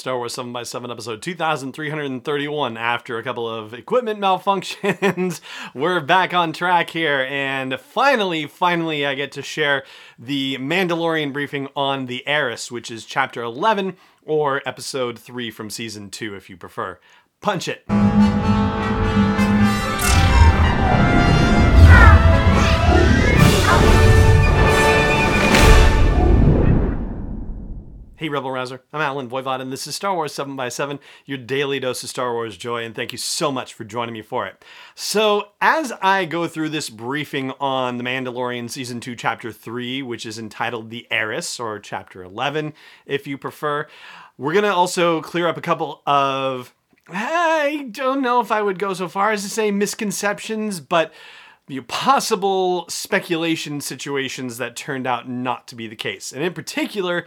Star Wars 7 by 7 episode 2331. After a couple of equipment malfunctions, we're back on track here, and finally, finally, I get to share the Mandalorian briefing on The Heiress, which is chapter 11 or episode 3 from season 2 if you prefer. Punch it! Hey, Rebel Rouser. I'm Allen Voivod, and this is Star Wars 7 by 7 your daily dose of Star Wars joy, and thank you so much for joining me for it. So, as I go through this briefing on The Mandalorian Season 2, Chapter 3, which is entitled The Heiress, or Chapter 11, if you prefer, we're going to also clear up a couple of, I don't know if I would go so far as to say misconceptions, but the possible speculation situations that turned out not to be the case. And in particular,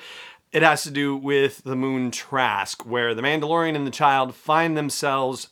it has to do with the moon Trask, where the Mandalorian and the child find themselves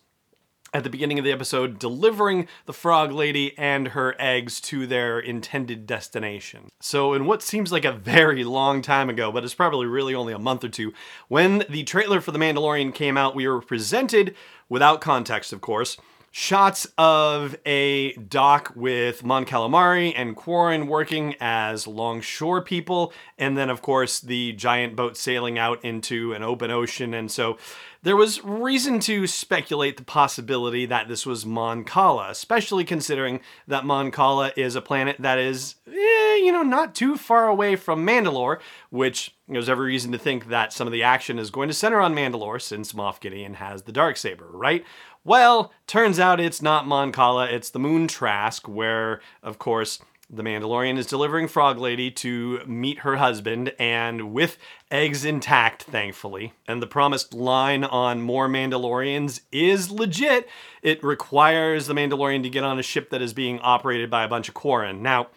at the beginning of the episode delivering the frog lady and her eggs to their intended destination. So, in what seems like a very long time ago, but it's probably really only a month or two, when the trailer for The Mandalorian came out, we were presented, without context of course, shots of a dock with Mon Calamari and Quarren working as longshore people, and then, of course, the giant boat sailing out into an open ocean. And so there was reason to speculate the possibility that this was Mon Cala, especially considering that Mon Cala is a planet that is, eh, you know, not too far away from Mandalore, which there's every reason to think that some of the action is going to center on Mandalore since Moff Gideon has the dark saber, right? Well, turns out it's not Mon Cala, it's the Moon Trask, where, of course, the Mandalorian is delivering Frog Lady to meet her husband, and with eggs intact, thankfully. And the promised line on more Mandalorians is legit. It requires the Mandalorian to get on a ship that is being operated by a bunch of Quarren. Now,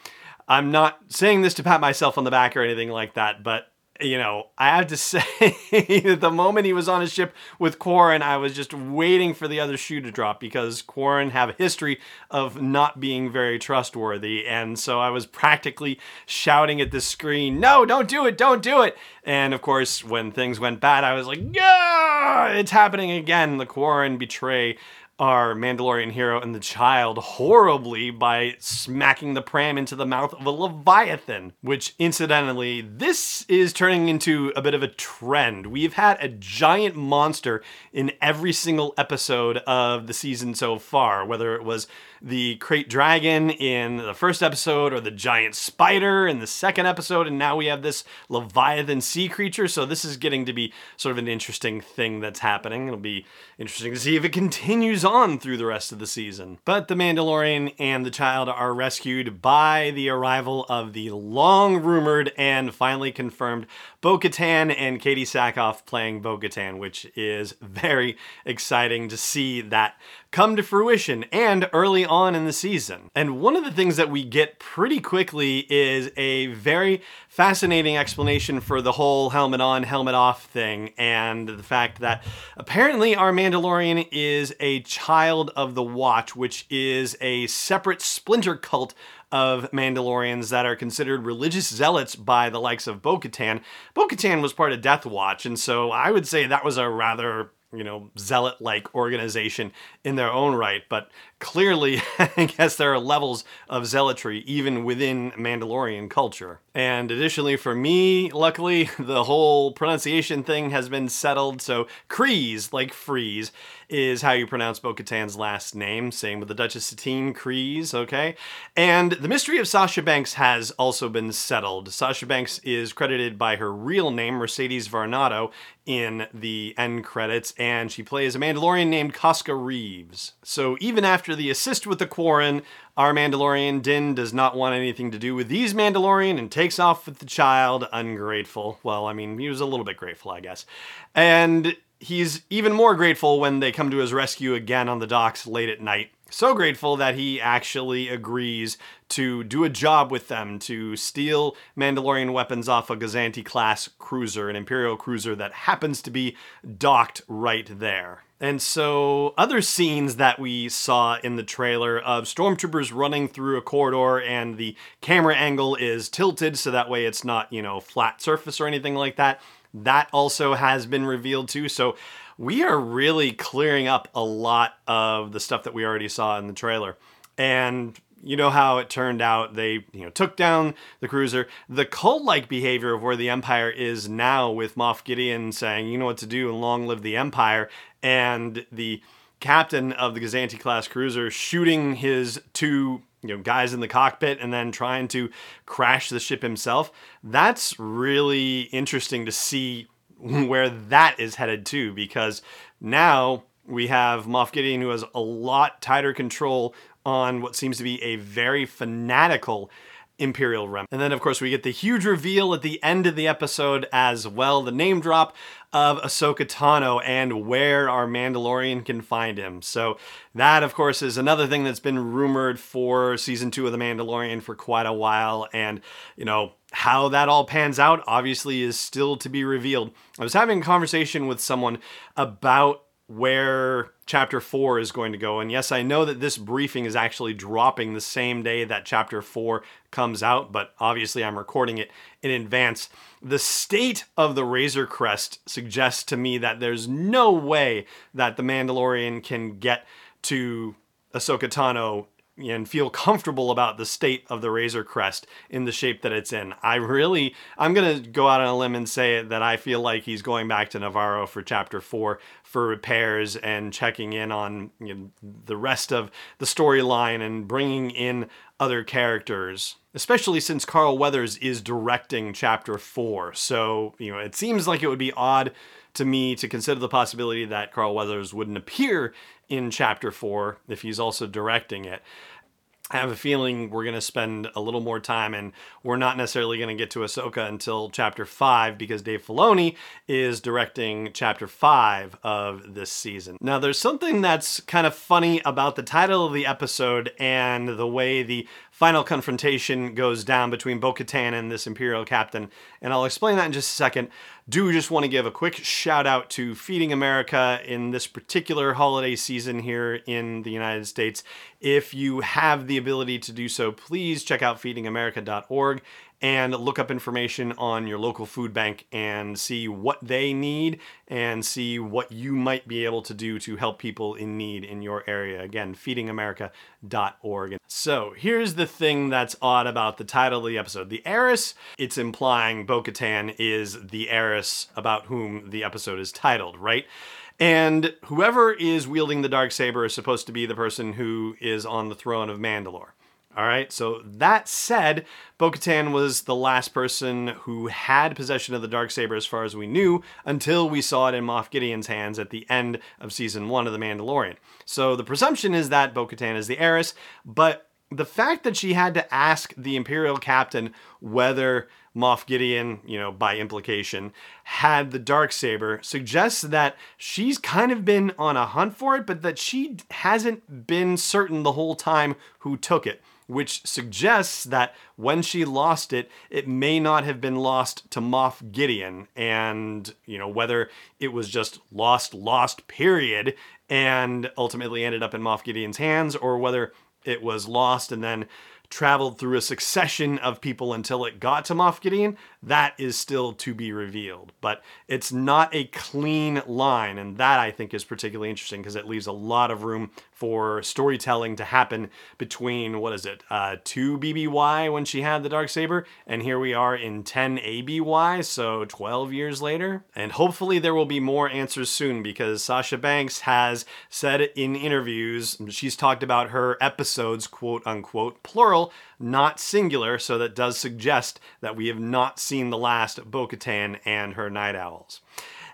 I'm not saying this to pat myself on the back or anything like that, but you know, I have to say that the moment he was on his ship with Quarren, I was just waiting for the other shoe to drop because Quarren have a history of not being very trustworthy. And so I was practically shouting at the screen, no, don't do it, don't do it. And of course, when things went bad, I was like, yeah, it's happening again. The Quarren betray our Mandalorian hero and the child horribly by smacking the pram into the mouth of a Leviathan, which incidentally, this is turning into a bit of a trend. We've had a giant monster in every single episode of the season so far, whether it was the krayt dragon in the first episode or the giant spider in the second episode, and now we have this Leviathan sea creature. So this is getting to be sort of an interesting thing that's happening. It'll be interesting to see if it continues on through the rest of the season. But the Mandalorian and the child are rescued by the arrival of the long rumored and finally confirmed Bo Katan and Katee Sackhoff playing Bo Katan, which is very exciting to see that come to fruition and early on in the season. And one of the things that we get pretty quickly is a very fascinating explanation for the whole helmet on, helmet off thing, and the fact that apparently our Mandalorian is a child of the Watch, which is a separate splinter cult of Mandalorians that are considered religious zealots by the likes of Bo Katan. Bo Katan was part of Death Watch, and so I would say that was a rather you know, zealot like organization in their own right, but clearly, I guess there are levels of zealotry even within Mandalorian culture. And additionally, for me, luckily, the whole pronunciation thing has been settled. So, Kryze, like freeze, is how you pronounce Bo Katan's last name. Same with the Duchess Satine, Kryze, okay? And the mystery of Sasha Banks has also been settled. Sasha Banks is credited by her real name, Mercedes Varnado, in the end credits, and she plays a Mandalorian named Koska Reeves. So, even after the assist with the Quarren, our Mandalorian Din does not want anything to do with these Mandalorian and takes off with the child, ungrateful. Well, I mean, he was a little bit grateful, I guess. And he's even more grateful when they come to his rescue again on the docks late at night. So grateful that he actually agrees to do a job with them to steal Mandalorian weapons off a Gozanti class cruiser, an Imperial cruiser that happens to be docked right there. And so, other scenes that we saw in the trailer of stormtroopers running through a corridor and the camera angle is tilted so that way it's not, you know, flat surface or anything like that. that also has been revealed too. So we are really clearing up a lot of the stuff that we already saw in the trailer. And you know how it turned out. They, you know, took down the cruiser. The cult-like behavior of where the Empire is now, with Moff Gideon saying, "You know what to do, and long live the Empire," and the captain of the Gozanti class cruiser shooting his two you know guys in the cockpit and then trying to crash the ship himself. That's really interesting to see where that is headed to because now we have Moff Gideon who has a lot tighter control on what seems to be a very fanatical Imperial Rem. And then, of course, we get the huge reveal at the end of the episode as well the name drop of Ahsoka Tano and where our Mandalorian can find him. So, that, of course, is another thing that's been rumored for season two of The Mandalorian for quite a while. And, you know, how that all pans out obviously is still to be revealed. I was having a conversation with someone about where chapter 4 is going to go. And yes, I know that this briefing is actually dropping the same day that chapter 4 comes out, but obviously I'm recording it in advance. The state of the Razor Crest suggests to me that there's no way that the Mandalorian can get to Ahsoka Tano and feel comfortable about the state of the Razor Crest in the shape that it's in. I really, I'm going to go out on a limb and say that I feel like he's going back to Nevarro for chapter four for repairs and checking in on you know, the rest of the storyline and bringing in other characters, especially since Carl Weathers is directing chapter four. So, you know, it seems like it would be odd to me to consider the possibility that Carl Weathers wouldn't appear in chapter four if he's also directing it. I have a feeling we're going to spend a little more time, and we're not necessarily going to get to Ahsoka until chapter five because Dave Filoni is directing chapter five of this season. Now, there's something that's kind of funny about the title of the episode and the way the final confrontation goes down between Bo Katan and this Imperial captain, and I'll explain that in just a second. Do just want to give a quick shout out to Feeding America in this particular holiday season here in the United States. If you have the ability to do so, please check out feedingamerica.org and look up information on your local food bank and see what they need and see what you might be able to do to help people in need in your area. Again, feedingamerica.org. So here's the thing that's odd about the title of the episode. The heiress, it's implying Bo Katan is the heiress about whom the episode is titled, right? And whoever is wielding the dark saber is supposed to be the person who is on the throne of Mandalore. All right, so that said, Bo Katan was the last person who had possession of the dark saber as far as we knew until we saw it in Moff Gideon's hands at the end of season one of The Mandalorian. So the presumption is that Bo Katan is the heiress, but the fact that she had to ask the Imperial captain whether Moff Gideon, you know, by implication, had the dark saber suggests that she's kind of been on a hunt for it, but that she hasn't been certain the whole time who took it which suggests that when she lost it, it may not have been lost to Moff Gideon. And, you know, whether it was just lost, lost, period, and ultimately ended up in Moff Gideon's hands, or whether it was lost and then traveled through a succession of people until it got to Moff Gideon, that is still to be revealed. But it's not a clean line, and that I think is particularly interesting because it leaves a lot of room for storytelling to happen between what is it, uh, 2 BBY when she had the dark saber, and here we are in 10 ABY, so 12 years later. And hopefully there will be more answers soon because Sasha Banks has said in interviews she's talked about her episodes, quote unquote, plural, not singular, so that does suggest that we have not seen the last of Bo Katan and her Night Owls.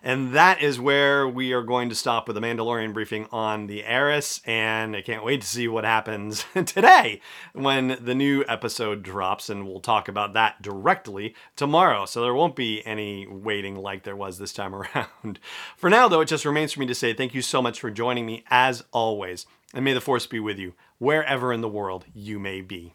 And that is where we are going to stop with the Mandalorian briefing on the Heiress. And I can't wait to see what happens today when the new episode drops. And we'll talk about that directly tomorrow. So there won't be any waiting like there was this time around. For now, though, it just remains for me to say thank you so much for joining me as always. And may the Force be with you wherever in the world you may be.